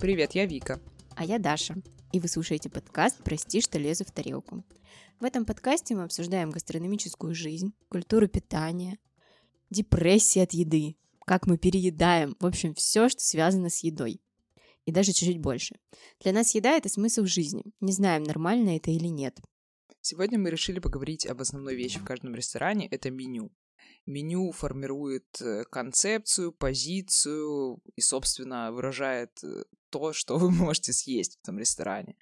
Привет, я Вика. А я Даша. И вы слушаете подкаст «Прости, что лезу в тарелку». В этом подкасте мы обсуждаем гастрономическую жизнь, культуру питания, депрессии от еды, как мы переедаем, в общем, все, что связано с едой. И даже чуть-чуть больше. Для нас еда — это смысл жизни. Не знаем, нормально это или нет. Сегодня мы решили поговорить об основной вещи в каждом ресторане — это меню. Меню формирует э, концепцию, позицию и, собственно, выражает э, то, что вы можете съесть в этом ресторане.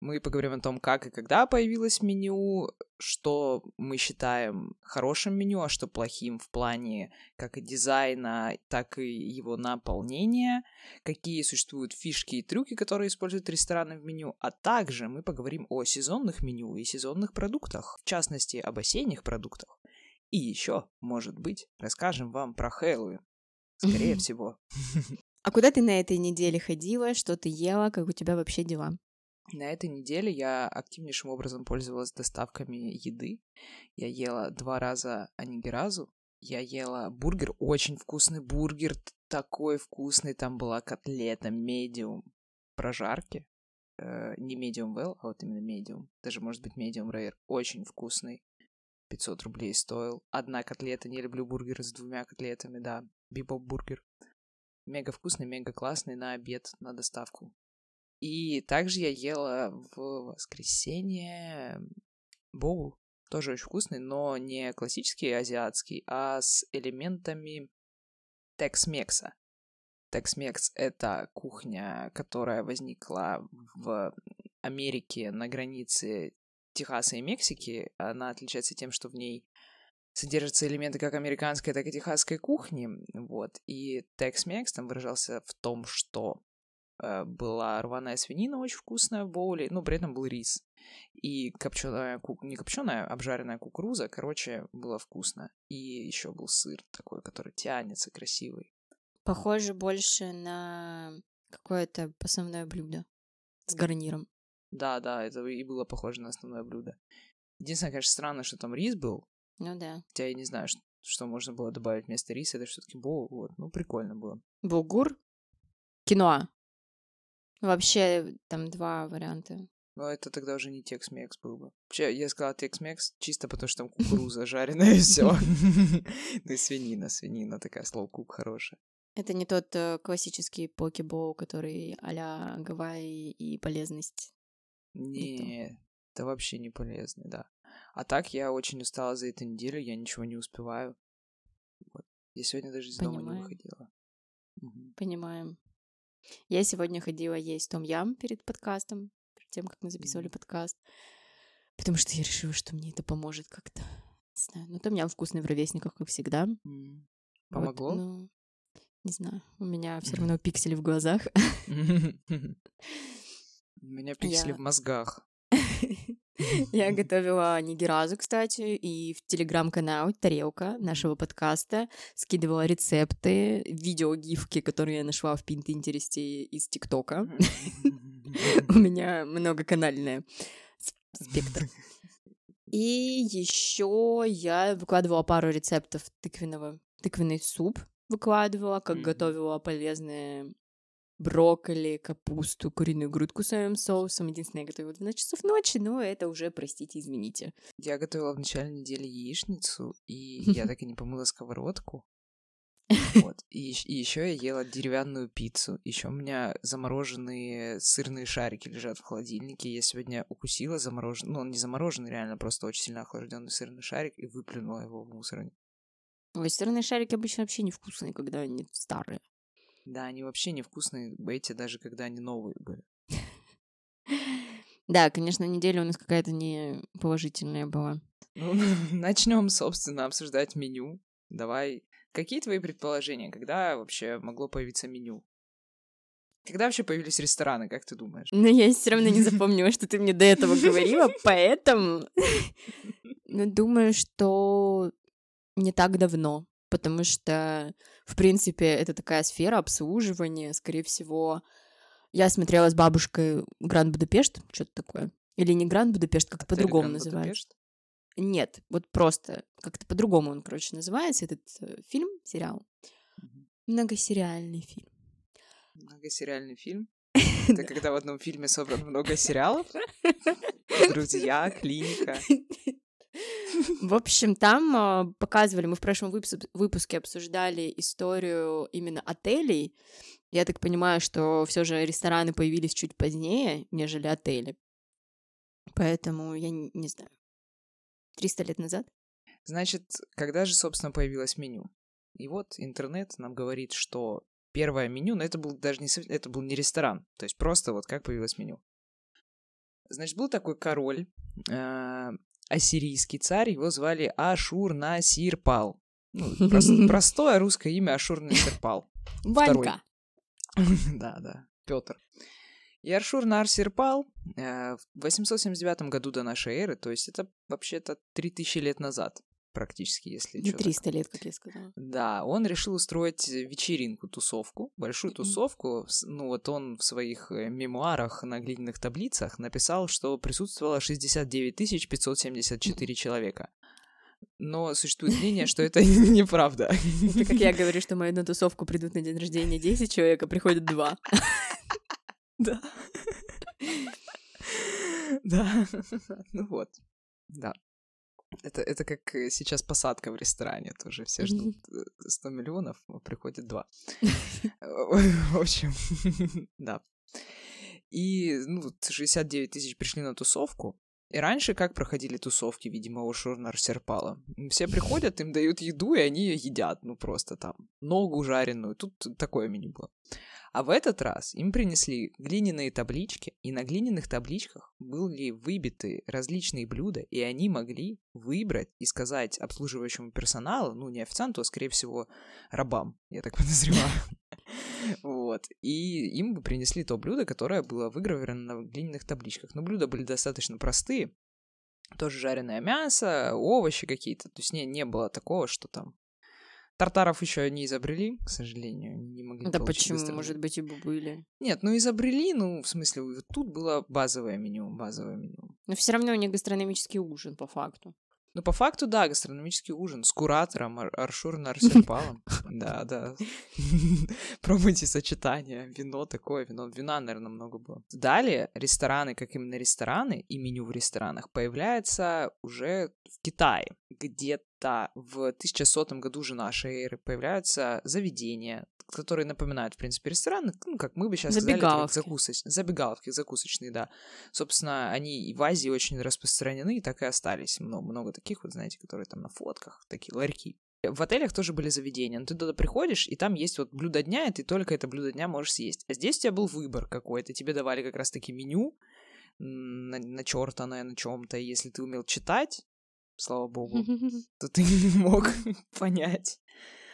Мы поговорим о том, как и когда появилось меню, что мы считаем хорошим меню, а что плохим в плане как и дизайна, так и его наполнения, какие существуют фишки и трюки, которые используют рестораны в меню, а также мы поговорим о сезонных меню и сезонных продуктах, в частности, об осенних продуктах. И еще, может быть, расскажем вам про Хэллоуин. Скорее всего. А куда ты на этой неделе ходила? Что ты ела? Как у тебя вообще дела? На этой неделе я активнейшим образом пользовалась доставками еды. Я ела два раза, а не ни разу. Я ела бургер, очень вкусный бургер, такой вкусный. Там была котлета медиум прожарки. Э, не medium well, а вот именно medium. Даже может быть medium rare. Очень вкусный. 500 рублей стоил. Одна котлета, не люблю бургеры с двумя котлетами, да. Бибоп бургер. Мега вкусный, мега классный на обед, на доставку. И также я ела в воскресенье боул. Тоже очень вкусный, но не классический азиатский, а с элементами текс-мекса. Текс-мекс — это кухня, которая возникла в Америке на границе Техаса и Мексики. Она отличается тем, что в ней содержатся элементы как американской, так и техасской кухни. Вот. И Tex-Mex там выражался в том, что Э, была рваная свинина очень вкусная в боуле, ну, при этом был рис. И копченая, ку... не копченая, а обжаренная кукуруза, короче, было вкусно. И еще был сыр такой, который тянется, красивый. Похоже больше на какое-то основное блюдо с гарниром. Да, да, это и было похоже на основное блюдо. Единственное, конечно, странно, что там рис был. Ну да. Хотя я не знаю, что, что можно было добавить вместо риса. Это все-таки боул. Вот. Ну, прикольно было. Булгур? Киноа. Вообще, там два варианта. Но это тогда уже не Tex-Mex был бы. Вообще, я сказала Tex-Mex чисто потому, что там кукуруза жареная и все. Ну и свинина, свинина такая, слово кук хорошая. Это не тот э, классический покебол, который а-ля Гавайи и полезность. Не, это вообще не полезный, да. А так я очень устала за эту неделю, я ничего не успеваю. Вот. Я сегодня даже из дома не выходила. Понимаем. Я сегодня ходила есть том ям перед подкастом, перед тем, как мы записывали mm. подкаст, потому что я решила, что мне это поможет как-то. Не знаю, но том ям вкусный в ровесниках, как всегда. Mm. Помогло? Вот, ну, не знаю, у меня все равно пиксели в глазах. Меня пиксели в мозгах. Я готовила нигеразу, кстати, и в телеграм-канал «Тарелка» нашего подкаста скидывала рецепты, видеогифки, которые я нашла в Пинтересте из ТикТока. У меня многоканальная спектр. И еще я выкладывала пару рецептов тыквенного, тыквенный суп выкладывала, как готовила полезные брокколи, капусту, куриную грудку с соевым соусом. Единственное, я готовила в 12 часов ночи, но это уже, простите, извините. Я готовила в начале недели яичницу, и я так и не помыла сковородку. Вот. И, и еще я ела деревянную пиццу. Еще у меня замороженные сырные шарики лежат в холодильнике. Я сегодня укусила замороженный, ну он не замороженный, реально просто очень сильно охлажденный сырный шарик и выплюнула его в мусорник. Ой, сырные шарики обычно вообще невкусные, когда они старые. Да, они вообще невкусные, эти даже когда они новые были. Да, конечно, неделя у нас какая-то не положительная была. Ну, начнем, собственно, обсуждать меню. Давай. Какие твои предположения, когда вообще могло появиться меню? Когда вообще появились рестораны, как ты думаешь? Ну, я все равно не запомнила, что ты мне до этого говорила, поэтому... Ну, думаю, что не так давно потому что, в принципе, это такая сфера обслуживания, скорее всего. Я смотрела с бабушкой Гранд Будапешт, что-то такое. Или не Гранд Будапешт, как-то по-другому называется. Нет, вот просто как-то по-другому он, короче, называется, этот э, фильм, сериал. Многосериальный фильм. Многосериальный фильм? Это когда в одном фильме собрано много сериалов. Друзья, клиника. В общем, там а, показывали, мы в прошлом выпуске обсуждали историю именно отелей. Я так понимаю, что все же рестораны появились чуть позднее, нежели отели. Поэтому я не, знаю. 300 лет назад? Значит, когда же, собственно, появилось меню? И вот интернет нам говорит, что первое меню, но это был даже не, это был не ресторан, то есть просто вот как появилось меню. Значит, был такой король, э, ассирийский царь, его звали Ашур-Насирпал. Ну, прост, простое русское имя Ашур-Насирпал. Ванька. Да, да, Петр. И Аршур Нарсирпал э, в 879 году до нашей эры, то есть это вообще-то 3000 лет назад, практически, если Не 300 так. лет, как я сказала. Да, он решил устроить вечеринку, тусовку, большую тусовку. Ну вот он в своих э, мемуарах на глиняных таблицах написал, что присутствовало 69 574 человека. Но существует мнение, что это неправда. Это как я говорю, что мою на тусовку придут на день рождения 10 человек, а приходят 2. Да. Да. Ну вот. Да. Это, это как э, сейчас посадка в ресторане. Тоже все ждут 100 э, миллионов, а приходит 2. В общем, да. И ну, 69 тысяч пришли на тусовку. И раньше как проходили тусовки, видимо, у Шурнар Серпала? Все приходят, им дают еду, и они едят, ну просто там, ногу жареную. Тут такое меню было. А в этот раз им принесли глиняные таблички, и на глиняных табличках были выбиты различные блюда, и они могли выбрать и сказать обслуживающему персоналу, ну, не официанту, а, скорее всего, рабам, я так подозреваю. Вот. И им бы принесли то блюдо, которое было выгравировано на глиняных табличках. Но блюда были достаточно простые, тоже жареное мясо, овощи какие-то. То есть не, не было такого, что там Тартаров еще не изобрели, к сожалению, не могли. Да почему? Быстрее. Может быть, и были. Нет, ну изобрели, ну, в смысле, вот тут было базовое меню, базовое меню. Но все равно у них гастрономический ужин, по факту. Ну, по факту, да, гастрономический ужин с куратором Ар- Аршур Нарсерпалом. Да, да. Пробуйте сочетание. Вино такое, вино. Вина, наверное, много было. Далее рестораны, как именно рестораны и меню в ресторанах, появляется уже в Китае. Где-то в 1100 году же нашей эры появляются заведения, которые напоминают, в принципе, рестораны, ну, как мы бы сейчас Забегаловки. сказали, закусоч... Забегаловки, закусочные, да. Собственно, они и в Азии очень распространены, и так и остались. Много, много таких, вот знаете, которые там на фотках, такие ларьки. В отелях тоже были заведения, но ты туда приходишь, и там есть вот блюдо дня, и ты только это блюдо дня можешь съесть. А здесь у тебя был выбор какой-то, тебе давали как раз-таки меню, на, начертанное на чем-то, и если ты умел читать, слава богу, то ты мог понять.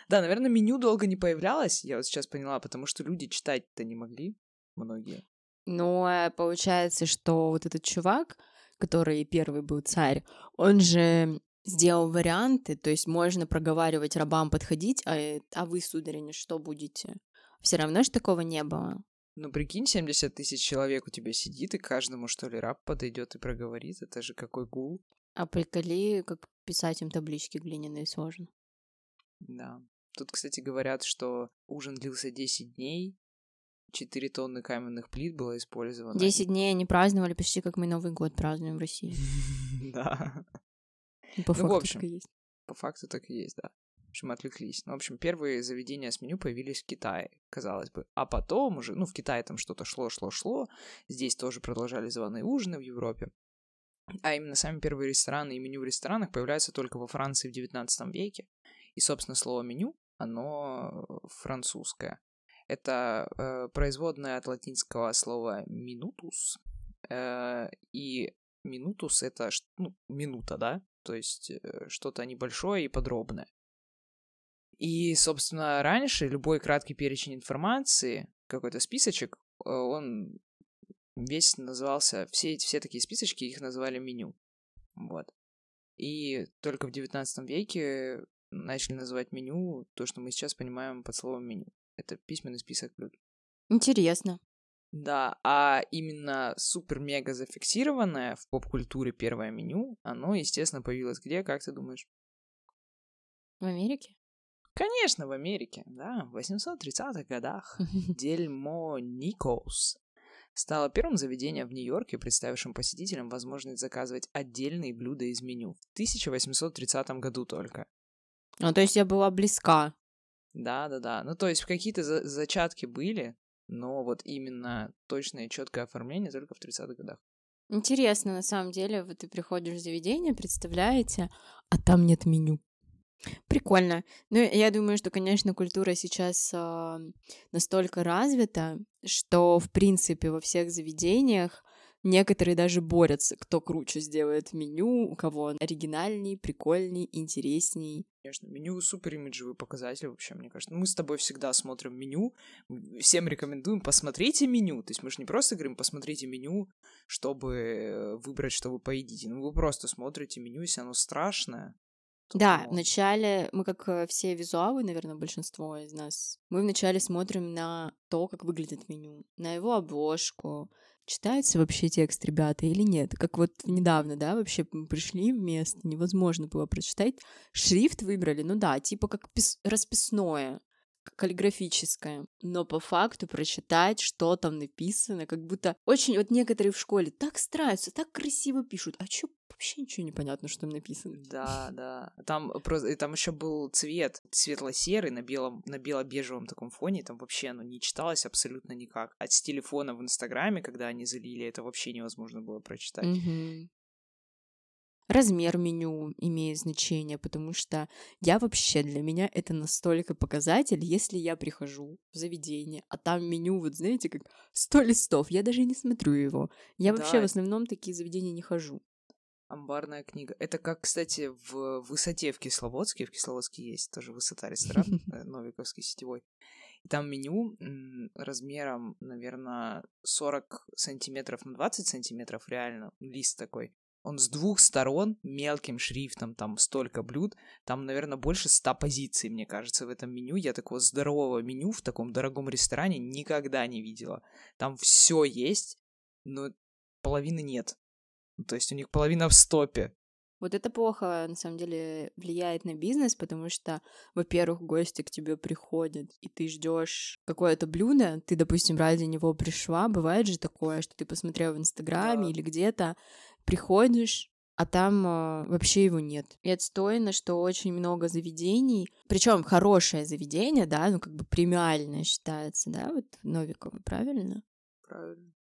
Да, наверное, меню долго не появлялось, я вот сейчас поняла, потому что люди читать-то не могли, многие. Ну, э, получается, что вот этот чувак, который первый был царь, он же сделал варианты, то есть можно проговаривать рабам подходить, а, э, а вы, сударыня, что будете? Все равно же такого не было. Ну, прикинь, 70 тысяч человек у тебя сидит, и каждому, что ли, раб подойдет и проговорит. Это же какой гул. А приколи, как писать им таблички глиняные сложно. Да. Тут, кстати, говорят, что ужин длился 10 дней, 4 тонны каменных плит было использовано. 10 дней они праздновали почти как мы Новый год празднуем в России. Да. По ну, факту так и есть. По факту так и есть, да. В общем, отвлеклись. Ну, в общем, первые заведения с меню появились в Китае, казалось бы. А потом уже, ну, в Китае там что-то шло, шло, шло. Здесь тоже продолжали званые ужины в Европе. А именно сами первые рестораны и меню в ресторанах появляются только во Франции в 19 веке. И, собственно, слово меню оно французское. Это э, производное от латинского слова минутус. Э, и минутус это ну, минута, да? То есть э, что-то небольшое и подробное. И, собственно, раньше любой краткий перечень информации, какой-то списочек, э, он весь назывался, все, все такие списочки, их называли меню. Вот. И только в 19 веке начали называть меню то, что мы сейчас понимаем под словом меню. Это письменный список блюд. Интересно. Да, а именно супер-мега зафиксированное в поп-культуре первое меню, оно, естественно, появилось где, как ты думаешь? В Америке? Конечно, в Америке, да, в 830-х годах. Дельмо Николс стало первым заведением в Нью-Йорке, представившим посетителям возможность заказывать отдельные блюда из меню. В 1830 году только. Ну, то есть я была близка. Да-да-да. Ну, то есть какие-то за- зачатки были, но вот именно точное и четкое оформление только в 30-х годах. Интересно, на самом деле, вот ты приходишь в заведение, представляете, а там нет меню. Прикольно. Ну, я думаю, что, конечно, культура сейчас а, настолько развита, что, в принципе, во всех заведениях некоторые даже борются, кто круче сделает меню, у кого он оригинальней, прикольней, интересней. Конечно, меню супер имиджевый показатель вообще, мне кажется. Мы с тобой всегда смотрим меню, всем рекомендуем, посмотрите меню. То есть мы же не просто говорим, посмотрите меню, чтобы выбрать, что вы поедите. Ну, вы просто смотрите меню, если оно страшное, Да, ну, вначале мы, как э, все визуалы, наверное, большинство из нас, мы вначале смотрим на то, как выглядит меню, на его обложку, читается вообще текст, ребята, или нет. Как вот недавно, да, вообще пришли в место, невозможно было прочитать. Шрифт выбрали, ну да, типа как пис- расписное, каллиграфическое. Но по факту прочитать, что там написано, как будто очень... Вот некоторые в школе так стараются, так красиво пишут, а чё вообще ничего не понятно, что там написано. Да, да. Там просто, там еще был цвет светло-серый на белом, на бело-бежевом таком фоне. Там вообще оно не читалось абсолютно никак. От с телефона в Инстаграме, когда они залили, это вообще невозможно было прочитать. Мгм. Размер меню имеет значение, потому что я вообще для меня это настолько показатель, если я прихожу в заведение, а там меню, вот знаете, как 100 листов, я даже не смотрю его. Я вообще в Да. основном такие заведения не хожу. Амбарная книга. Это как, кстати, в высоте в Кисловодске. В Кисловодске есть тоже высота ресторан, э, Новиковский сетевой. И там меню размером, наверное, 40 сантиметров на 20 сантиметров, реально, лист такой. Он с двух сторон мелким шрифтом, там столько блюд, там, наверное, больше 100 позиций, мне кажется, в этом меню. Я такого здорового меню в таком дорогом ресторане никогда не видела. Там все есть, но половины нет. Ну, То есть у них половина в стопе. Вот это плохо, на самом деле, влияет на бизнес, потому что, во-первых, гости к тебе приходят, и ты ждешь какое-то блюдо, ты, допустим, ради него пришла, бывает же такое, что ты посмотрел в Инстаграме Да. или где-то, приходишь, а там а, вообще его нет. И отстойно, что очень много заведений, причем хорошее заведение, да, ну как бы премиальное считается, да, вот Новикова, правильно? Правильно.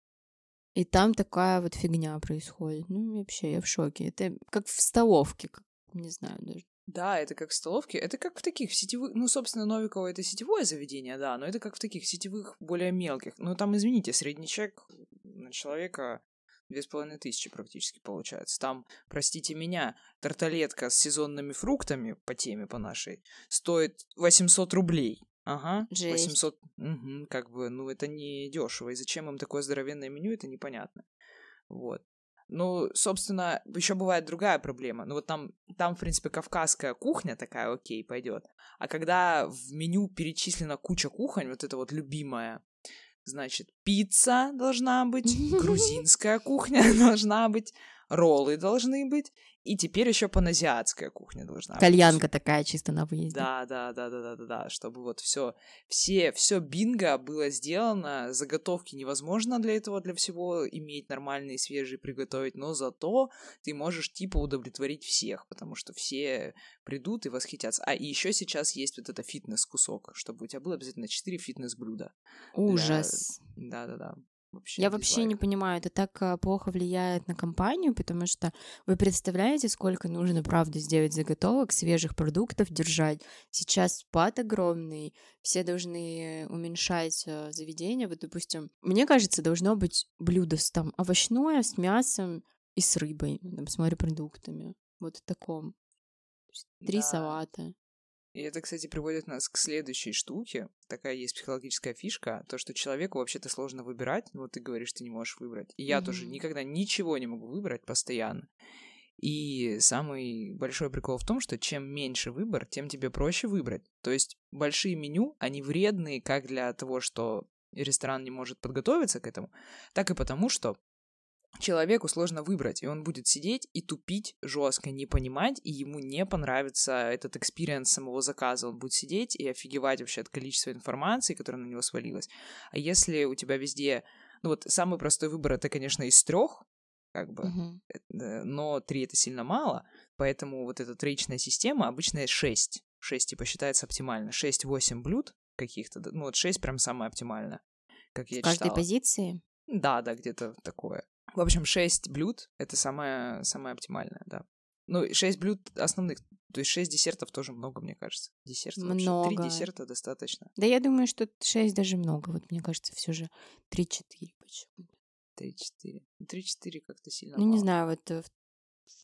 И там такая вот фигня происходит. Ну, вообще, я в шоке. Это как в столовке, как, не знаю даже. Да, это как в столовке, это как в таких в сетевых, ну, собственно, Новиково это сетевое заведение, да, но это как в таких сетевых, более мелких. Ну, там, извините, средний чек на человека две с половиной тысячи практически получается. Там, простите меня, тарталетка с сезонными фруктами по теме по нашей стоит 800 рублей. Ага, Жесть. 800, Мгм, как бы, ну, это не дешево. И зачем им такое здоровенное меню, это непонятно. Вот. Ну, собственно, еще бывает другая проблема. Ну, вот там, там, в принципе, кавказская кухня такая, окей, пойдет. А когда в меню перечислена куча кухонь, вот это вот любимая, значит, пицца должна быть, грузинская кухня должна быть, роллы должны быть, и теперь еще паназиатская кухня должна быть. Кальянка такая чисто на выезде. Да, да, да, да, да, да, да, чтобы вот все, все, все бинго было сделано, заготовки невозможно для этого, для всего иметь нормальные, свежие приготовить, но зато ты можешь типа удовлетворить всех, потому что все придут и восхитятся. А и еще сейчас есть вот это фитнес-кусок, чтобы у тебя было обязательно 4 фитнес-блюда. Ужас. Да-да-да. Вообще Я вообще не понимаю, это так а, плохо влияет на компанию, потому что вы представляете, сколько нужно, правда, сделать заготовок, свежих продуктов держать. Сейчас спад огромный, все должны уменьшать а, заведение. Вот, допустим, мне кажется, должно быть блюдо с там овощное, с мясом и с рыбой, там, с морепродуктами. Вот в таком. Три Да. салата. И это, кстати, приводит нас к следующей штуке. Такая есть психологическая фишка, то, что человеку вообще-то сложно выбирать. Вот ты говоришь, ты не можешь выбрать. И я тоже Мгм. никогда ничего не могу выбрать постоянно. И самый большой прикол в том, что чем меньше выбор, тем тебе проще выбрать. То есть большие меню, они вредные как для того, что ресторан не может подготовиться к этому, так и потому, что человеку сложно выбрать, и он будет сидеть и тупить жестко, не понимать, и ему не понравится этот experience самого заказа. Он будет сидеть и офигевать вообще от количества информации, которая на него свалилась. А если у тебя везде Ну вот самый простой выбор это, конечно, из трех, как бы, э, но три это сильно мало, поэтому вот эта троичная система обычно 6. 6 типа считается оптимально. 6-8 блюд каких-то, ну вот 6 прям самое оптимальное, как я В каждой читала. позиции? Да, да, где-то такое. В общем, 6 блюд — это самое, самое оптимальное, да. Ну, 6 блюд основных, то есть 6 десертов тоже много, мне кажется. Десертов вообще. Три Много. десерта достаточно. Да я думаю, что 6 даже много. Вот мне кажется, все же 3-4 почему 3-4. 3-4 как-то сильно Ну, не мало. знаю, вот э, в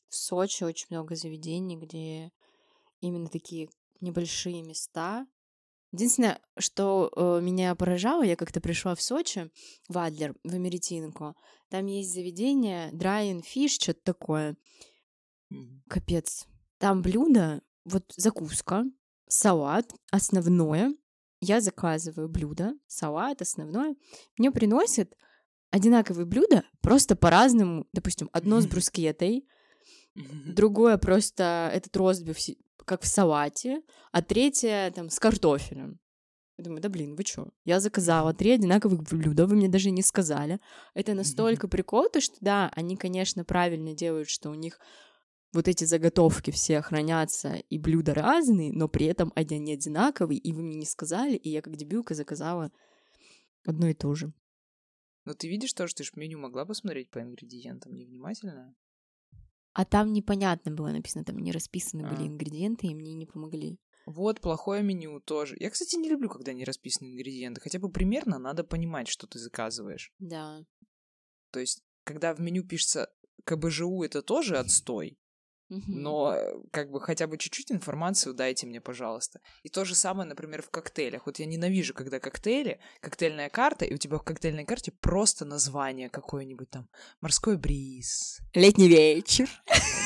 в Сочи очень много заведений, где именно такие небольшие места. Единственное, что э, меня поражало, я как-то пришла в Сочи, в Адлер, в Америтинку. Там есть заведение Dry and Fish, что-то такое. Капец. Там блюдо, вот закуска, салат, основное. Я заказываю блюдо, салат, основное. Мне приносят одинаковые блюда, просто по-разному. Допустим, одно с брускетой, другое просто этот ростбиф как в салате, а третье там с картофелем. Я думаю, да блин, вы чё? Я заказала три одинаковых блюда, вы мне даже не сказали. Это настолько прикол, то что да, они, конечно, правильно делают, что у них вот эти заготовки все хранятся, и блюда разные, но при этом они одинаковые, и вы мне не сказали, и я как дебилка заказала одно и то же. Ну, ты видишь тоже, ты же меню могла посмотреть по ингредиентам невнимательно? А там непонятно было написано, там не расписаны были А. ингредиенты, и мне не помогли. Вот, плохое меню тоже. Я, кстати, не люблю, когда не расписаны ингредиенты. Хотя бы примерно надо понимать, что ты заказываешь. Да. То есть, когда в меню пишется КБЖУ, это тоже отстой. Но э, как бы хотя бы чуть-чуть информацию дайте мне, пожалуйста. И то же самое, например, в коктейлях. Вот я ненавижу, когда коктейли, коктейльная карта, и у тебя в коктейльной карте просто название какое-нибудь там. Морской бриз, Летний вечер.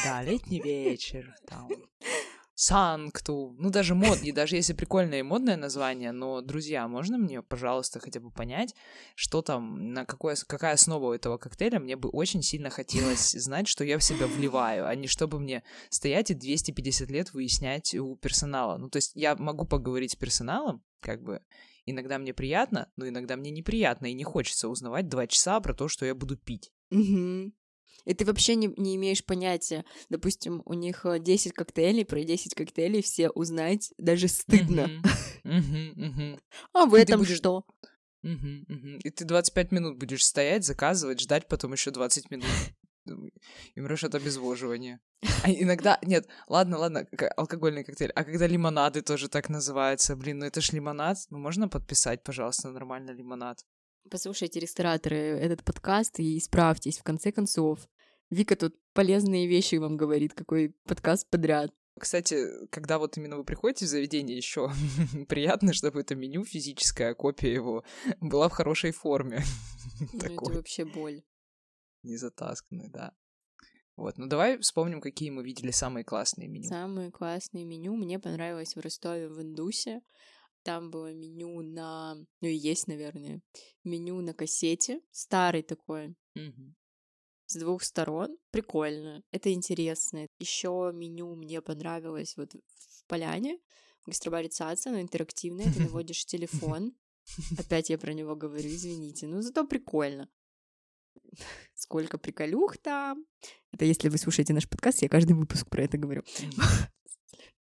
да, летний вечер, там, Санкту. Ну, даже мод, и даже если прикольное и модное название, но, друзья, можно мне, пожалуйста, хотя бы понять, что там, на какой, какая основа у этого коктейля? Мне бы очень сильно хотелось знать, что я в себя вливаю, а не чтобы мне стоять и 250 лет выяснять у персонала. Ну, то есть я могу поговорить с персоналом, как бы, иногда мне приятно, но иногда мне неприятно, и не хочется узнавать два часа про то, что я буду пить. Мгм. И ты вообще не, не имеешь понятия. Допустим, у них э, 10 коктейлей, про 10 коктейлей все узнать даже стыдно. А в этом что? И ты 25 минут будешь стоять, заказывать, ждать потом еще 20 минут. И умрешь от обезвоживания. А иногда, нет, ладно, ладно, алкогольный коктейль. А когда лимонады тоже так называются, блин, ну это ж лимонад. Ну можно подписать, пожалуйста, нормально лимонад? Послушайте, рестораторы, этот подкаст и исправьтесь, в конце концов. Вика тут полезные вещи вам говорит, какой подкаст подряд. Кстати, когда вот именно вы приходите в заведение, еще приятно, чтобы это меню, физическая копия его, была в хорошей форме. Ну, это вообще боль. не затасканный, да. Вот, ну давай вспомним, какие мы видели самые классные меню. Самое классное меню мне понравилось в Ростове в Индусе. Там было меню на... Ну и есть, наверное. Меню на кассете. Старый такой. Мгм. с двух сторон. Прикольно. Это интересно. Еще меню мне понравилось вот в Поляне. Цаца, оно интерактивное. Ты наводишь телефон. Опять я про него говорю, извините. Ну, зато прикольно. Сколько приколюх там. Это если вы слушаете наш подкаст, я каждый выпуск про это говорю.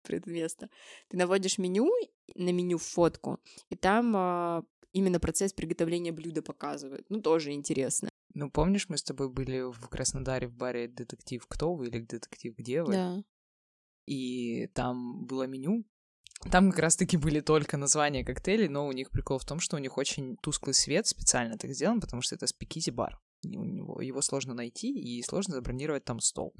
Про это место. Ты наводишь меню, на меню фотку, и там а, именно процесс приготовления блюда показывает. Ну, тоже интересно. Ну, помнишь, мы с тобой были в Краснодаре в баре «Детектив Кто вы» или «Детектив Где вы?» Да. И там было меню. Там как раз-таки были только названия коктейлей, но у них прикол в том, что у них очень тусклый свет специально так сделан, потому что это спикити бар. И у него его сложно найти и сложно забронировать там стол.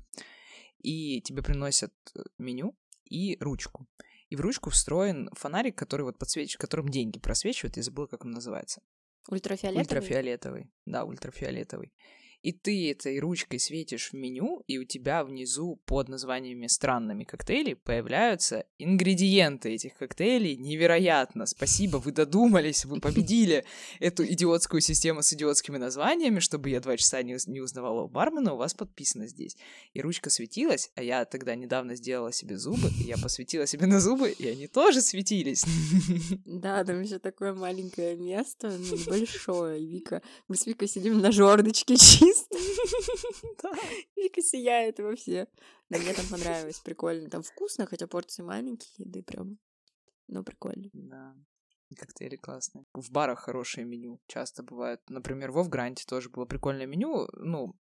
И тебе приносят э, меню и ручку. И в ручку встроен фонарик, который вот подсвечивает, которым деньги просвечивают, я забыла, как он называется. Ультрафиолетовый? Ультрафиолетовый. Да, ультрафиолетовый. И ты этой ручкой светишь в меню, и у тебя внизу под названиями странными коктейлей появляются ингредиенты этих коктейлей. Невероятно! Спасибо, вы додумались, вы победили эту идиотскую систему с идиотскими названиями, чтобы я два часа не, не узнавала у бармена, у вас подписано здесь. И ручка светилась, а я тогда недавно сделала себе зубы, и я посветила себе на зубы, и они тоже светились. Да, там еще такое маленькое место, ну, небольшое. Вика, мы с Викой сидим на жердочке чисто. Вика сияет вообще. Да, мне там понравилось, прикольно. Там вкусно, хотя порции маленькие, еды прям, но прикольно. Да. Коктейли классные. В барах хорошее меню часто бывает. Например, в Гранте тоже было прикольное меню. Ну,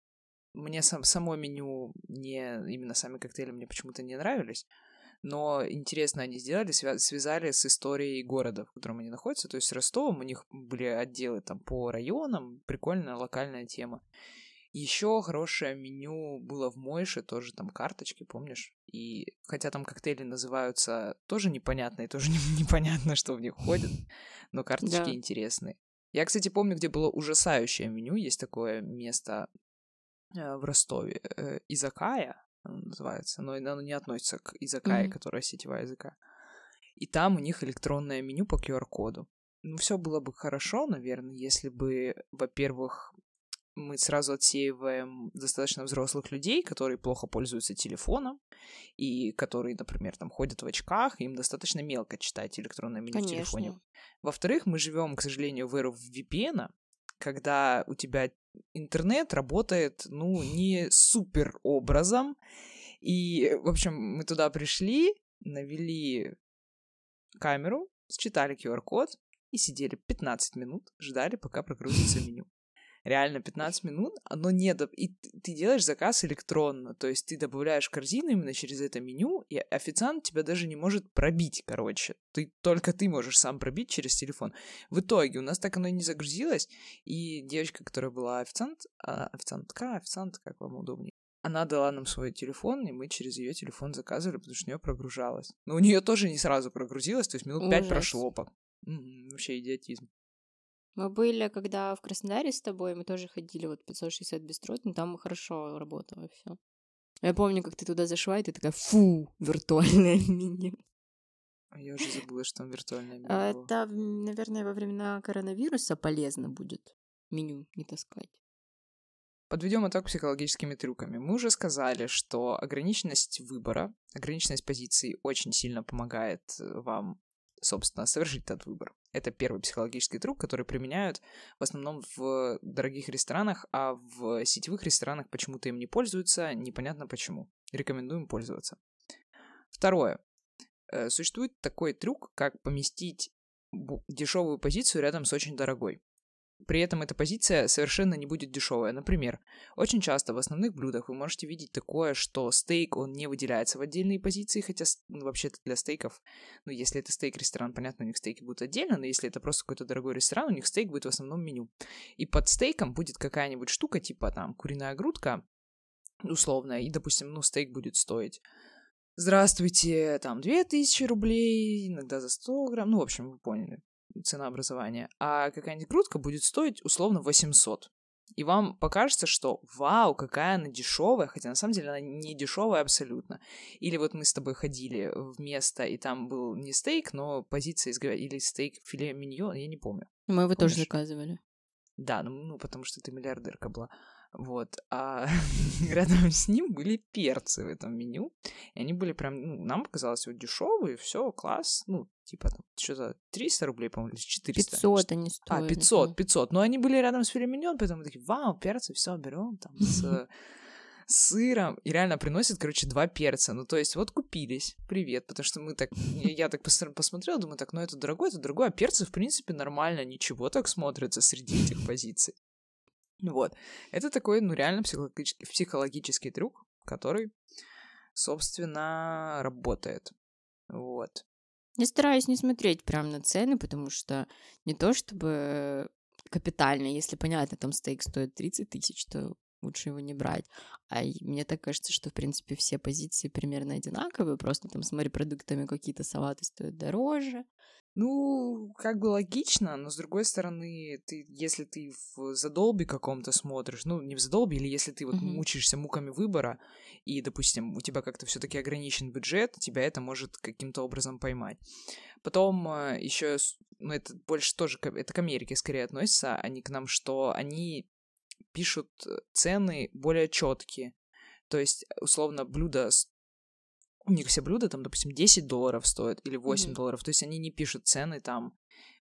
мне сам, само меню, не именно сами коктейли мне почему-то не нравились. Но интересно они сделали, свя- связали с историей города, в котором они находятся. То есть с Ростовом у них были отделы там по районам, прикольная локальная тема. Еще хорошее меню было в Мойше, тоже там карточки, помнишь? И хотя там коктейли называются тоже непонятно, и тоже непонятно, что в них входит, но карточки да. интересные. Я, кстати, помню, где было ужасающее меню. Есть такое место э, в Ростове. Э, Изакая называется, но оно не относится к Изакае, mm-hmm. которая сетевая языка. И там у них электронное меню по QR-коду. Ну, все было бы хорошо, наверное, если бы, во-первых, мы сразу отсеиваем достаточно взрослых людей, которые плохо пользуются телефоном, и которые, например, там ходят в очках, им достаточно мелко читать электронное меню Конечно. в телефоне. Во-вторых, мы живем, к сожалению, в эру VPN, когда у тебя интернет работает, ну, не супер образом. И, в общем, мы туда пришли, навели камеру, считали QR-код и сидели 15 минут, ждали, пока прогрузится меню реально 15 минут, оно не... До... И ты делаешь заказ электронно, то есть ты добавляешь корзину именно через это меню, и официант тебя даже не может пробить, короче. Ты, только ты можешь сам пробить через телефон. В итоге у нас так оно и не загрузилось, и девочка, которая была официант, а, официантка, официант, как вам удобнее, она дала нам свой телефон, и мы через ее телефон заказывали, потому что у нее прогружалось. Но у нее тоже не сразу прогрузилось, то есть минут пять прошло. По... Вообще идиотизм. Мы были, когда в Краснодаре с тобой, мы тоже ходили вот 560 бистро, но там хорошо работало все. Я помню, как ты туда зашла, и ты такая, фу, виртуальное меню. А я уже забыла, что там виртуальное меню а Это, наверное, во времена коронавируса полезно будет меню не таскать. Подведем итог психологическими трюками. Мы уже сказали, что ограниченность выбора, ограниченность позиций очень сильно помогает э, вам собственно, совершить этот выбор. Это первый психологический трюк, который применяют в основном в дорогих ресторанах, а в сетевых ресторанах почему-то им не пользуются, непонятно почему. Рекомендуем пользоваться. Второе. Э, существует такой трюк, как поместить дешевую позицию рядом с очень дорогой. При этом эта позиция совершенно не будет дешевая. Например, очень часто в основных блюдах вы можете видеть такое, что стейк, он не выделяется в отдельные позиции, хотя ну, вообще-то для стейков, ну, если это стейк-ресторан, понятно, у них стейки будут отдельно, но если это просто какой-то дорогой ресторан, у них стейк будет в основном меню. И под стейком будет какая-нибудь штука, типа там куриная грудка, условная, и, допустим, ну, стейк будет стоить Здравствуйте, там 2000 рублей, иногда за 100 грамм, ну, в общем, вы поняли ценообразования, а какая-нибудь грудка будет стоить условно 800. И вам покажется, что вау, какая она дешевая, хотя на самом деле она не дешевая абсолютно. Или вот мы с тобой ходили в место, и там был не стейк, но позиция из или стейк филе миньон, я не помню. Мы его Помнишь? тоже заказывали. Да, ну, ну потому что ты миллиардерка была. Вот. А рядом с ним были перцы в этом меню. И они были прям, ну, нам показалось, вот дешевые, все, класс. Ну, типа там что-то 300 рублей, по-моему, или 400. 500 они стоят. А, 500, 500. Но они были рядом с филе поэтому такие, вау, перцы, все, берем там с сыром, и реально приносят, короче, два перца. Ну, то есть, вот купились, привет, потому что мы так, я так посмотрела, думаю, так, ну, это дорогой, это дорогой, а перцы, в принципе, нормально, ничего так смотрятся среди этих позиций. Вот. Это такой, ну, реально психологический, психологический трюк, который, собственно, работает. Вот. Я стараюсь не смотреть прям на цены, потому что не то чтобы капитально, если понятно, там стейк стоит 30 тысяч, то лучше его не брать. А мне так кажется, что, в принципе, все позиции примерно одинаковые, просто там с морепродуктами какие-то салаты стоят дороже, ну, как бы логично, но с другой стороны, ты, если ты в задолбе каком-то смотришь, ну, не в задолбе, или если ты вот mm-hmm. мучаешься муками выбора, и, допустим, у тебя как-то все-таки ограничен бюджет, тебя это может каким-то образом поймать. Потом а, еще, ну, это больше тоже, это к Америке скорее относится, а не к нам, что они пишут э, цены более четкие. То есть, условно, блюдо у них все блюда там, допустим, 10 долларов стоят или 8 mm-hmm. долларов. То есть они не пишут цены там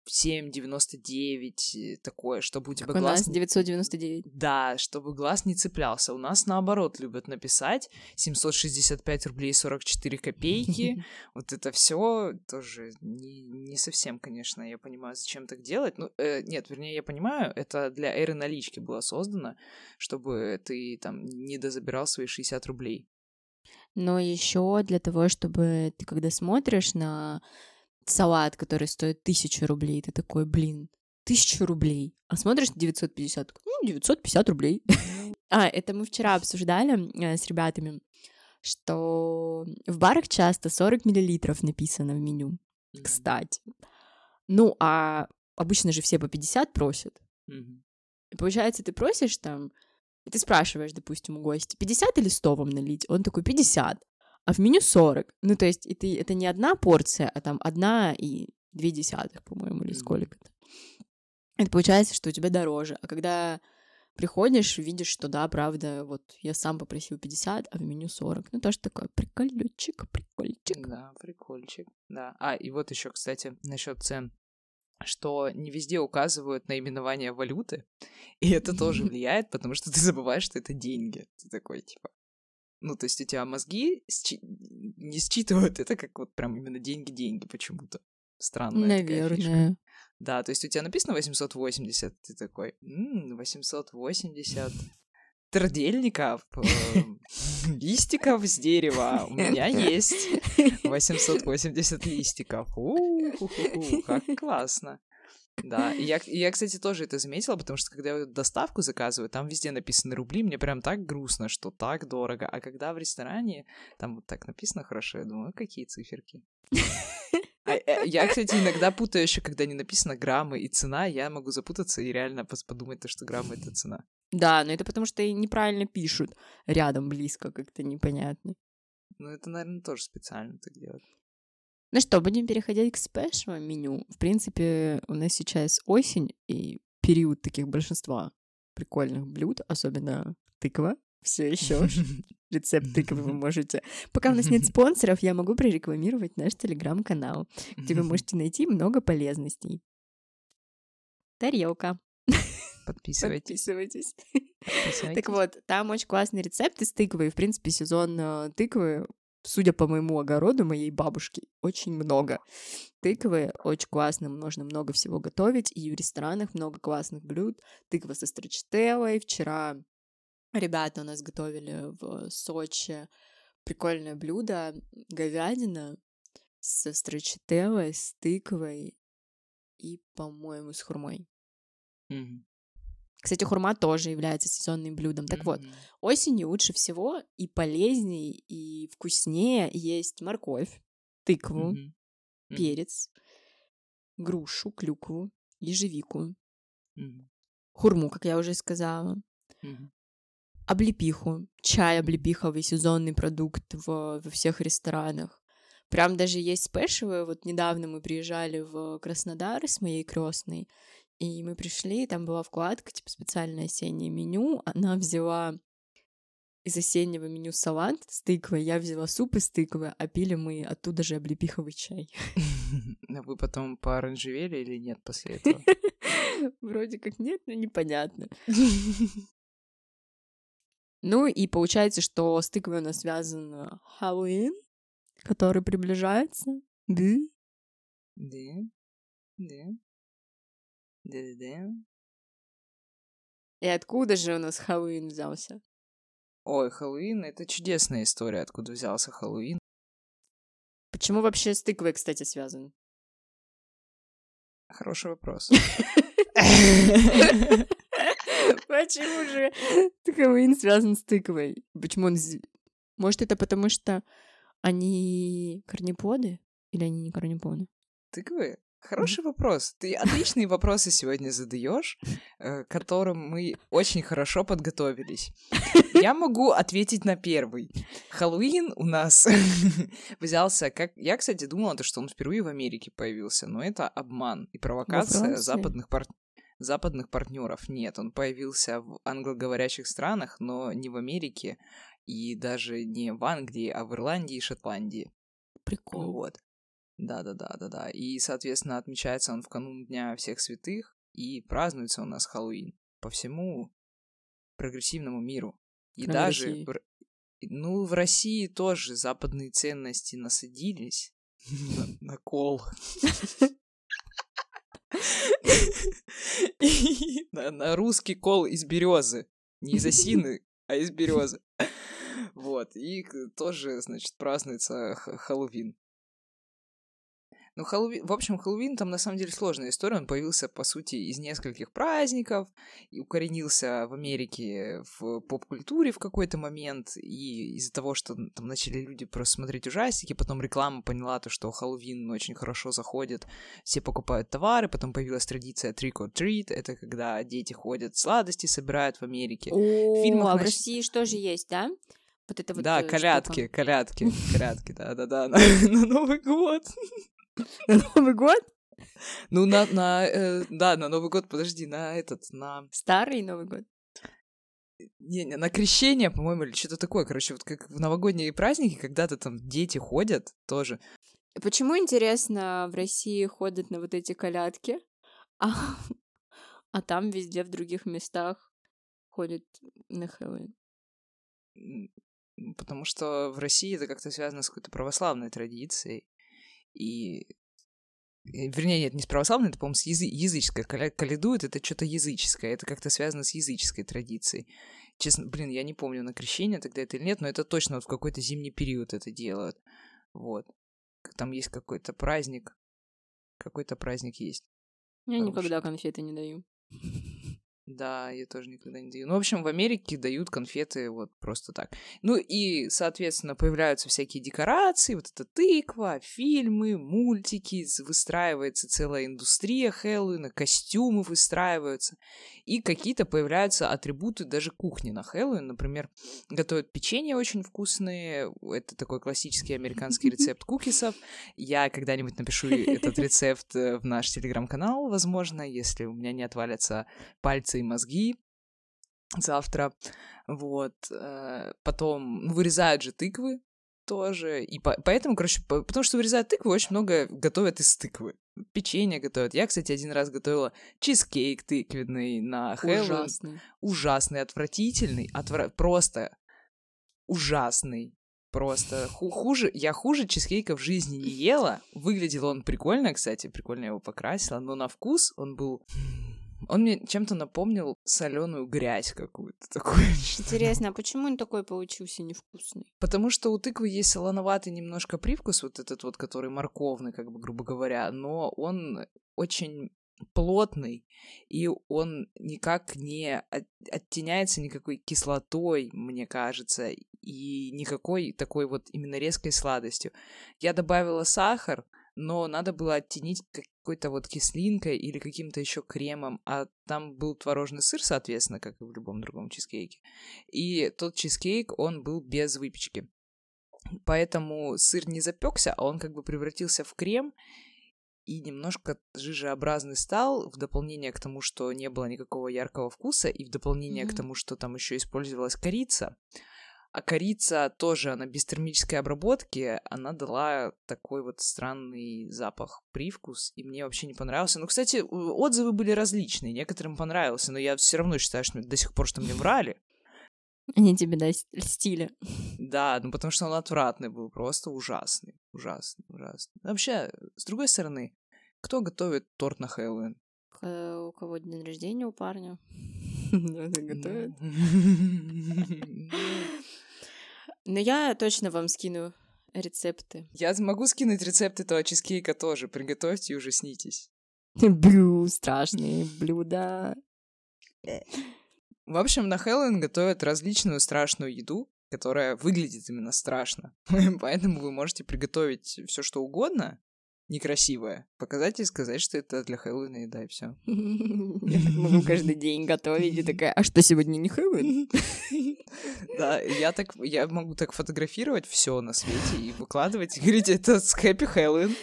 7,99 э, такое, чтобы у тебя как глаз... у нас 999. Да, чтобы глаз не цеплялся. У нас, наоборот, любят написать 765 рублей 44 копейки. Вот это все тоже не, не совсем, конечно, я понимаю, зачем так делать. Ну, э, нет, вернее, я понимаю, это для эры налички было создано, чтобы ты там не дозабирал свои 60 рублей но еще для того, чтобы ты когда смотришь на салат, который стоит тысячу рублей, ты такой, блин, тысячу рублей, а смотришь 950, ну, 950 рублей. А, это мы вчера обсуждали э, с ребятами, что в барах часто 40 миллилитров написано в меню, кстати. Ну, а обычно же все по 50 просят. И получается, ты просишь там и ты спрашиваешь, допустим, у гостя, 50 или 100 вам налить? Он такой, 50. А в меню 40. Ну, то есть это, это не одна порция, а там одна и две десятых, по-моему, или сколько-то. Это получается, что у тебя дороже. А когда приходишь, видишь, что да, правда, вот я сам попросил 50, а в меню 40. Ну, тоже такой прикольчик, прикольчик. Да, прикольчик, да. А, и вот еще, кстати, насчет цен что не везде указывают наименование валюты, и это тоже влияет, потому что ты забываешь, что это деньги. Ты такой, типа... Ну, то есть у тебя мозги счи... не считывают это как вот прям именно деньги-деньги почему-то. Странно. Наверное. Да, то есть у тебя написано 880, ты такой, м-м, 880 трдельников, э, листиков с дерева. У меня есть 880 листиков. У-ху-ху-ху, как классно. Да, и я, я, кстати, тоже это заметила, потому что когда я доставку заказываю, там везде написаны рубли, мне прям так грустно, что так дорого. А когда в ресторане, там вот так написано хорошо, я думаю, какие циферки. А, э, я, кстати, иногда путаю еще, когда не написано граммы и цена, я могу запутаться и реально подумать, то, что граммы — это цена. Да, но это потому что и неправильно пишут рядом, близко, как-то непонятно. Ну, это, наверное, тоже специально так делать. Ну что, будем переходить к спешл меню. В принципе, у нас сейчас осень и период таких большинства прикольных блюд, особенно тыква, все еще рецепт тыквы вы можете. Пока у нас нет спонсоров, я могу прорекламировать наш телеграм-канал, где вы можете найти много полезностей. Тарелка. Подписывайтесь. Подписывайтесь. Так вот, там очень классные рецепты с тыквой. В принципе, сезон э, тыквы, судя по моему огороду, моей бабушки, очень много. Тыквы очень классно, можно много всего готовить, и в ресторанах много классных блюд. Тыква со строчителлой. Вчера ребята у нас готовили в Сочи прикольное блюдо говядина со строчителлой, с тыквой и, по-моему, с хурмой. Mm-hmm. Кстати, хурма тоже является сезонным блюдом. Так mm-hmm. вот, осенью лучше всего и полезнее, и вкуснее есть морковь, тыкву, mm-hmm. Mm-hmm. перец, грушу, клюкву, ежевику, mm-hmm. хурму, как я уже сказала, mm-hmm. облепиху. Чай облепиховый сезонный продукт в, во всех ресторанах. Прям даже есть спешивы. Вот недавно мы приезжали в Краснодар с моей крестной, и мы пришли, там была вкладка, типа специальное осеннее меню. Она взяла из осеннего меню салат с тыквой, я взяла суп из тыквы, а пили мы оттуда же облепиховый чай. А вы потом пооранжевели или нет после этого? Вроде как нет, но непонятно. Ну и получается, что с тыквой у нас связан Хэллоуин, который приближается. Да? Да. Да. Да-да-да. И откуда же у нас Хэллоуин взялся? Ой, Хэллоуин — это чудесная история, откуда взялся Хэллоуин. Почему вообще с тыквой, кстати, связан? Хороший вопрос. Почему же Хэллоуин связан с тыквой? Почему он... Может, это потому, что они корнеподы? Или они не корнеподы? Тыквы? Хороший вопрос. Ты отличные вопросы сегодня задаешь, э, к которым мы очень хорошо подготовились. Я могу ответить на первый. Хэллоуин у нас взялся как... Я, кстати, думала, что он впервые в Америке появился, но это обман и провокация западных пар... западных партнеров. Нет, он появился в англоговорящих странах, но не в Америке и даже не в Англии, а в Ирландии и Шотландии. Прикол. Вот. Да-да-да-да-да. И, соответственно, отмечается он в канун Дня всех святых, и празднуется у нас Хэллоуин по всему прогрессивному миру. И Кроме даже, России. в ну, в России тоже западные ценности насадились на, кол. На, русский кол из березы. Не из осины, а из березы. Вот. И тоже, значит, празднуется Хэллоуин. Ну, Хэллоуин, в общем, Хэллоуин там на самом деле сложная история. Он появился, по сути, из нескольких праздников и укоренился в Америке в поп-культуре в какой-то момент. И из-за того, что там начали люди просто смотреть ужастики, потом реклама поняла то, что Хэллоуин очень хорошо заходит, все покупают товары, потом появилась традиция trick or treat, это когда дети ходят, сладости собирают в Америке. О, а в России что же есть, да? Вот это вот да, э, колядки, штука. колядки, колядки, да-да-да, на, на Новый год. На Новый год? Ну, на, на, э, да, на Новый год, подожди, на этот, на, Старый Новый год. не, не, на крещение, по-моему, или что-то такое, короче, вот как в новогодние праздники, когда-то там дети ходят тоже. Почему, интересно, в России ходят на вот эти колядки, а, а там везде в других местах ходят на Хэллоуин? Потому что в России это как-то связано с какой-то православной традицией. И... э, Вернее, нет, не с православной, это, по-моему, с язы- языческой. Коля- Калядует это что-то языческое, это как-то связано с языческой традицией. Честно, блин, я не помню, на крещение тогда это или нет, но это точно вот в какой-то зимний период это делают. Вот. Там есть какой-то праздник. Какой-то праздник есть. Я Хорошо. никогда конфеты не даю. Да, я тоже никогда не даю. Ну, в общем, в Америке дают конфеты вот просто так. Ну и, соответственно, появляются всякие декорации, вот эта тыква, фильмы, мультики, выстраивается целая индустрия Хэллоуина, костюмы выстраиваются, и какие-то появляются атрибуты даже кухни на Хэллоуин. Например, готовят печенье очень вкусные, это такой классический американский рецепт кукисов. Я когда-нибудь напишу этот рецепт э, в наш телеграм-канал, возможно, если у меня не отвалятся пальцы и мозги завтра. Вот. э, Потом ну, вырезают же тыквы тоже. И по- поэтому, короче, по- потому что вырезают тыквы, очень много готовят из тыквы. Печенье готовят. Я, кстати, один раз готовила чизкейк тыквенный на Хэллоуин. Ужасный. Ужасный, отвратительный, отвра- просто ужасный. Просто ху- хуже, я хуже чизкейка в жизни не ела. Выглядел он прикольно, кстати, прикольно я его покрасила, но на вкус он был... Он мне чем-то напомнил соленую грязь какую-то такую. Интересно, а почему он такой получился невкусный? Потому что у тыквы есть солоноватый немножко привкус, вот этот вот, который морковный, как бы, грубо говоря, но он очень плотный, и он никак не от- оттеняется никакой кислотой, мне кажется, и никакой такой вот именно резкой сладостью. Я добавила сахар, но надо было оттенить какой-то вот кислинкой или каким-то еще кремом, а там был творожный сыр, соответственно, как и в любом другом чизкейке. И тот чизкейк, он был без выпечки. Поэтому сыр не запекся, а он как бы превратился в крем и немножко жижеобразный стал, в дополнение к тому, что не было никакого яркого вкуса, и в дополнение Мгм. к тому, что там еще использовалась корица. А корица тоже, она без термической обработки, она дала такой вот странный запах, привкус, и мне вообще не понравился. Ну, кстати, отзывы были различные, некоторым понравился, но я все равно считаю, что до сих пор, что мне врали. Они тебе да, льстили. Да, ну потому что он отвратный был, просто ужасный, ужасный, ужасный. Вообще, с другой стороны, кто готовит торт на Хэллоуин? Э, У кого день рождения у парня? Надо готовить. Ну, Но я точно вам скину рецепты. Я могу скинуть рецепт этого чизкейка тоже, приготовьте и ужаснитесь. Бю, страшные блюда. В общем, на Хэллоуин готовят различную страшную еду, которая выглядит именно страшно. Поэтому вы можете приготовить все что угодно, некрасивое, показать и сказать, что это для Хэллоуина еда, и все. Я так могу каждый день готовить и такая, а что сегодня не Хэллоуин? Да, я так, я могу так фотографировать все на свете и выкладывать, и говорить, это с Хэппи Хэллоуин.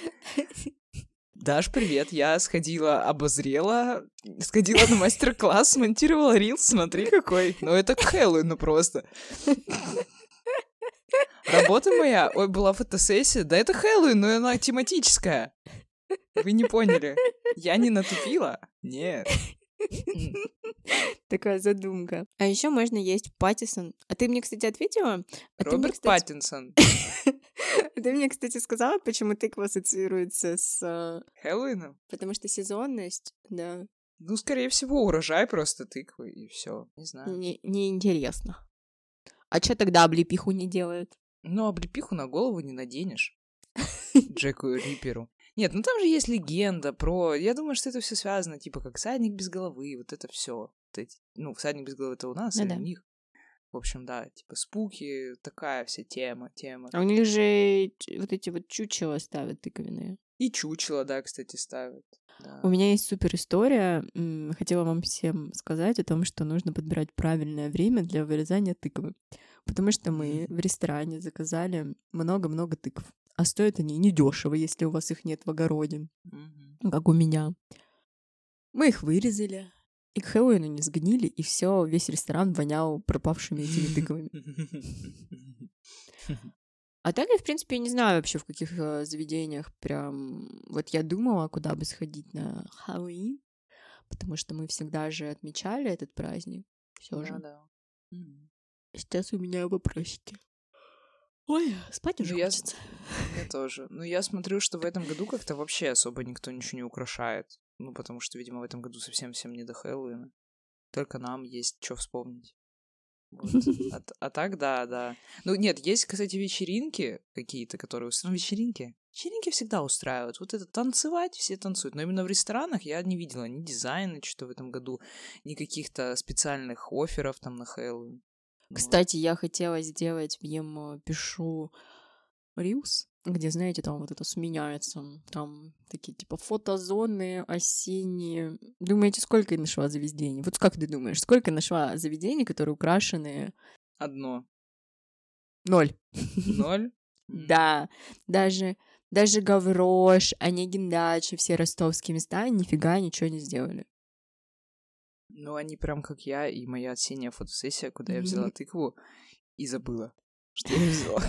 Даш, привет, я сходила, обозрела, сходила на мастер-класс, смонтировала рилс, смотри какой. Ну это к Хэллоуину просто. Работа моя, ой, была фотосессия, да это Хэллоуин, но она тематическая. Вы не поняли. Я не натупила? Нет. Такая задумка. А еще можно есть Паттисон. А ты мне, кстати, ответила? А ты мне, Роберт кстати, Паттинсон. Ты мне, кстати, сказала, почему тыква ассоциируется с... э, Хэллоуином? Потому что сезонность, да, Ну, скорее всего, урожай просто тыквы, и все. Не знаю. не, неинтересно. А что тогда облепиху не делают? Ну, облепиху на голову не наденешь. Джеку Риперу. Нет, ну там же есть легенда про... Я думаю, что это все связано, типа, как всадник без головы, вот это все. Ну, всадник без головы это у нас, Ну а да. у них. В общем, да, типа спуки, такая вся тема, тема. А у них же вот эти вот чучела ставят тыковенные. И чучело, да, кстати, ставят. Да. У меня есть супер история. Хотела вам всем сказать о том, что нужно подбирать правильное время для вырезания тыквы. Потому что мы в ресторане заказали много-много тыкв. А стоят они недешево, если у вас их нет в огороде, Мгм. как у меня. Мы их вырезали, и к Хэллоуину не сгнили, и все, весь ресторан вонял пропавшими этими тыквами. А так я, в принципе, не знаю вообще, в каких э, заведениях прям... Вот я думала, куда бы сходить на Хэллоуин, потому что мы всегда же отмечали этот праздник. Все Да, же. да. Сейчас у меня вопросики. Ой, спать уже Ну, я- хочется. Мне тоже. Ну, я смотрю, что в этом году как-то вообще особо никто ничего не украшает. Ну, потому что, видимо, в этом году совсем-всем не до Хэллоуина. Только нам есть что вспомнить. Вот. А, а так, да, да. Ну, нет, есть, кстати, вечеринки какие-то, которые... устра- Ну, вечеринки. Вечеринки всегда устраивают. Вот это танцевать, все танцуют. Но именно в ресторанах я не видела ни дизайна, что в этом году, ни каких-то специальных офферов там на Хэллоуин. Кстати, я хотела сделать, ем, пишу Reels, где, знаете, там вот это сменяется. Там такие, типа, фотозоны осенние. Думаете, сколько я нашла заведений? Вот как ты думаешь, сколько я нашла заведений, которые украшены? Одно. Ноль. Ноль? Да, даже, даже Гаврош, Онегин Дача, все ростовские места нифига ничего не сделали. Ну, они прям как я и моя осенняя фотосессия, куда я взяла тыкву и забыла, что я взяла.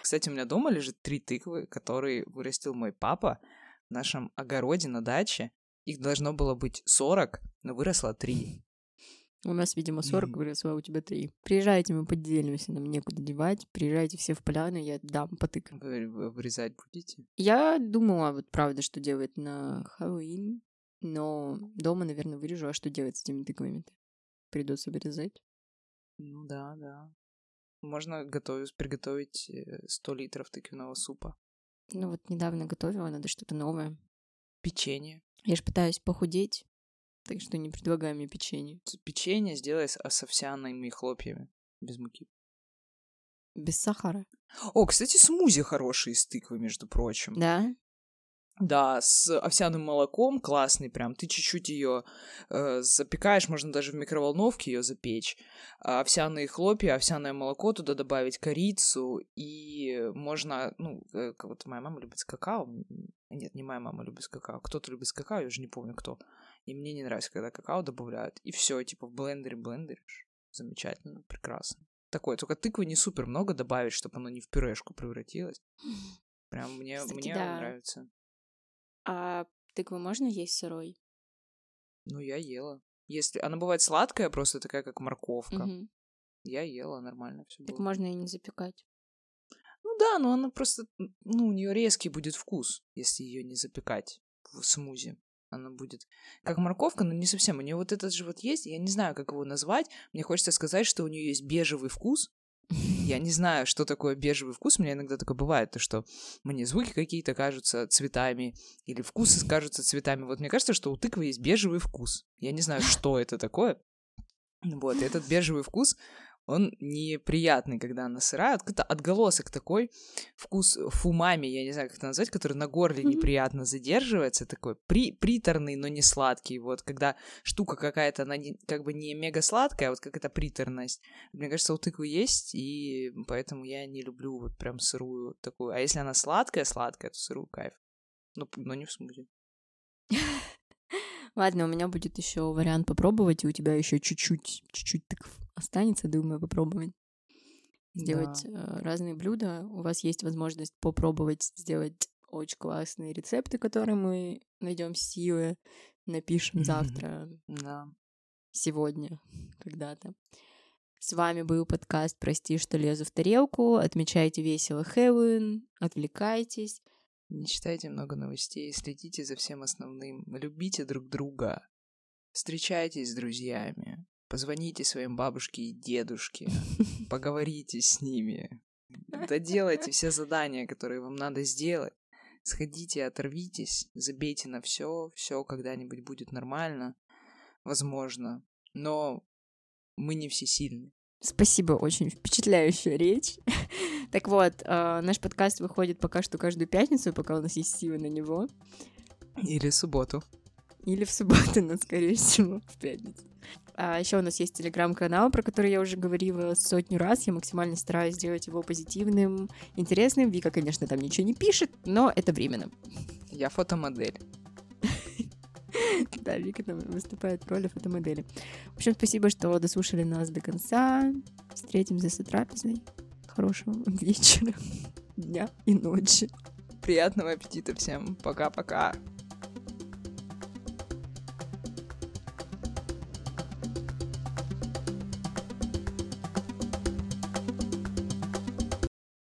Кстати, у меня дома лежит три тыквы, которые вырастил мой папа в нашем огороде на даче. Их должно было быть 40, но выросло 3. У нас, видимо, 40 Мгм. выросло, а у тебя 3. Приезжайте, мы поделимся, нам некуда девать. Приезжайте все в поляну, я дам потык. Вы вы вырезать будете? Я думала, вот правда, что делать на Хэллоуин, но дома, наверное, вырежу, а что делать с этими тыквами-то? Придется вырезать. Ну да, да. Можно готовить, приготовить э, 100 литров тыквенного супа. Ну вот недавно готовила, надо что-то новое. Печенье. Я же пытаюсь похудеть, так что не предлагай мне печенье. Печенье сделай с, а с овсяными хлопьями. Без муки. Без сахара. О, кстати, смузи хороший из тыквы, между прочим. Да? Да, с овсяным молоком классный прям. Ты чуть-чуть ее запекаешь, можно даже в микроволновке ее запечь. А овсяные хлопья, овсяное молоко, туда добавить корицу, и можно, ну, э, вот моя мама любит какао. Нет, не моя мама любит какао. Кто-то любит какао, я уже не помню кто. И мне не нравится, когда какао добавляют. И все, типа в блендере блендеришь. Замечательно, прекрасно. Такое, только тыквы не супер много добавить, чтобы оно не в пюрешку превратилось. Прям мне, Кстати, мне да. нравится. А тыкву можно есть сырой? Ну, я ела. Если она бывает сладкая, просто такая, как морковка. Мгм. Я ела, нормально все Так было. можно и не запекать. Ну да, но она просто, ну, у нее резкий будет вкус, если ее не запекать в смузи. Она будет как морковка, но не совсем. У нее вот этот же вот есть, я не знаю, как его назвать. Мне хочется сказать, что у нее есть бежевый вкус. Я не знаю, что такое бежевый вкус. У меня иногда такое бывает, то что мне звуки какие-то кажутся цветами, или вкусы кажутся цветами. Вот мне кажется, что у тыквы есть бежевый вкус. Я не знаю, что это такое. Вот, этот бежевый вкус, он неприятный, когда она сырая. Какой-то отголосок такой, вкус фумами, я не знаю, как это назвать, который на горле Мгм. неприятно задерживается, такой при, приторный, но не сладкий. Вот, когда штука какая-то, она не- как бы не мега сладкая, а вот как эта приторность. Мне кажется, у тыквы есть, и поэтому я не люблю вот прям сырую такую. А если она сладкая-сладкая, то сырую кайф. Но, но не в смузи. Ладно, у меня будет еще вариант попробовать, и у тебя еще чуть-чуть, чуть-чуть тыкв останется, думаю, попробовать. Сделать э, разные блюда. У вас есть возможность попробовать сделать очень классные рецепты, которые мы найдем силы, напишем завтра, Да. сегодня, когда-то. С вами был подкаст «Прости, что лезу в тарелку». Отмечайте весело Хэллоуин, отвлекайтесь. Не читайте много новостей, следите за всем основным, любите друг друга, встречайтесь с друзьями, позвоните своим бабушке и дедушке, поговорите с ними, доделайте все задания, которые вам надо сделать, сходите, оторвитесь, забейте на все, все когда-нибудь будет нормально, возможно, но мы не всесильны. Спасибо, очень впечатляющая речь. Так вот, э, наш подкаст выходит пока что каждую пятницу, пока у нас есть силы на него. Или субботу. Или в субботу, но, скорее всего, в пятницу. А еще у нас есть телеграм-канал, про который я уже говорила сотню раз. Я максимально стараюсь сделать его позитивным, интересным. Вика, конечно, там ничего не пишет, но это временно. Я фотомодель. Да, Вика там выступает в роли фотомодели. В общем, спасибо, что дослушали нас до конца. Встретимся с трапезой. Хорошего вечера, дня и ночи. Приятного аппетита всем. Пока-пока.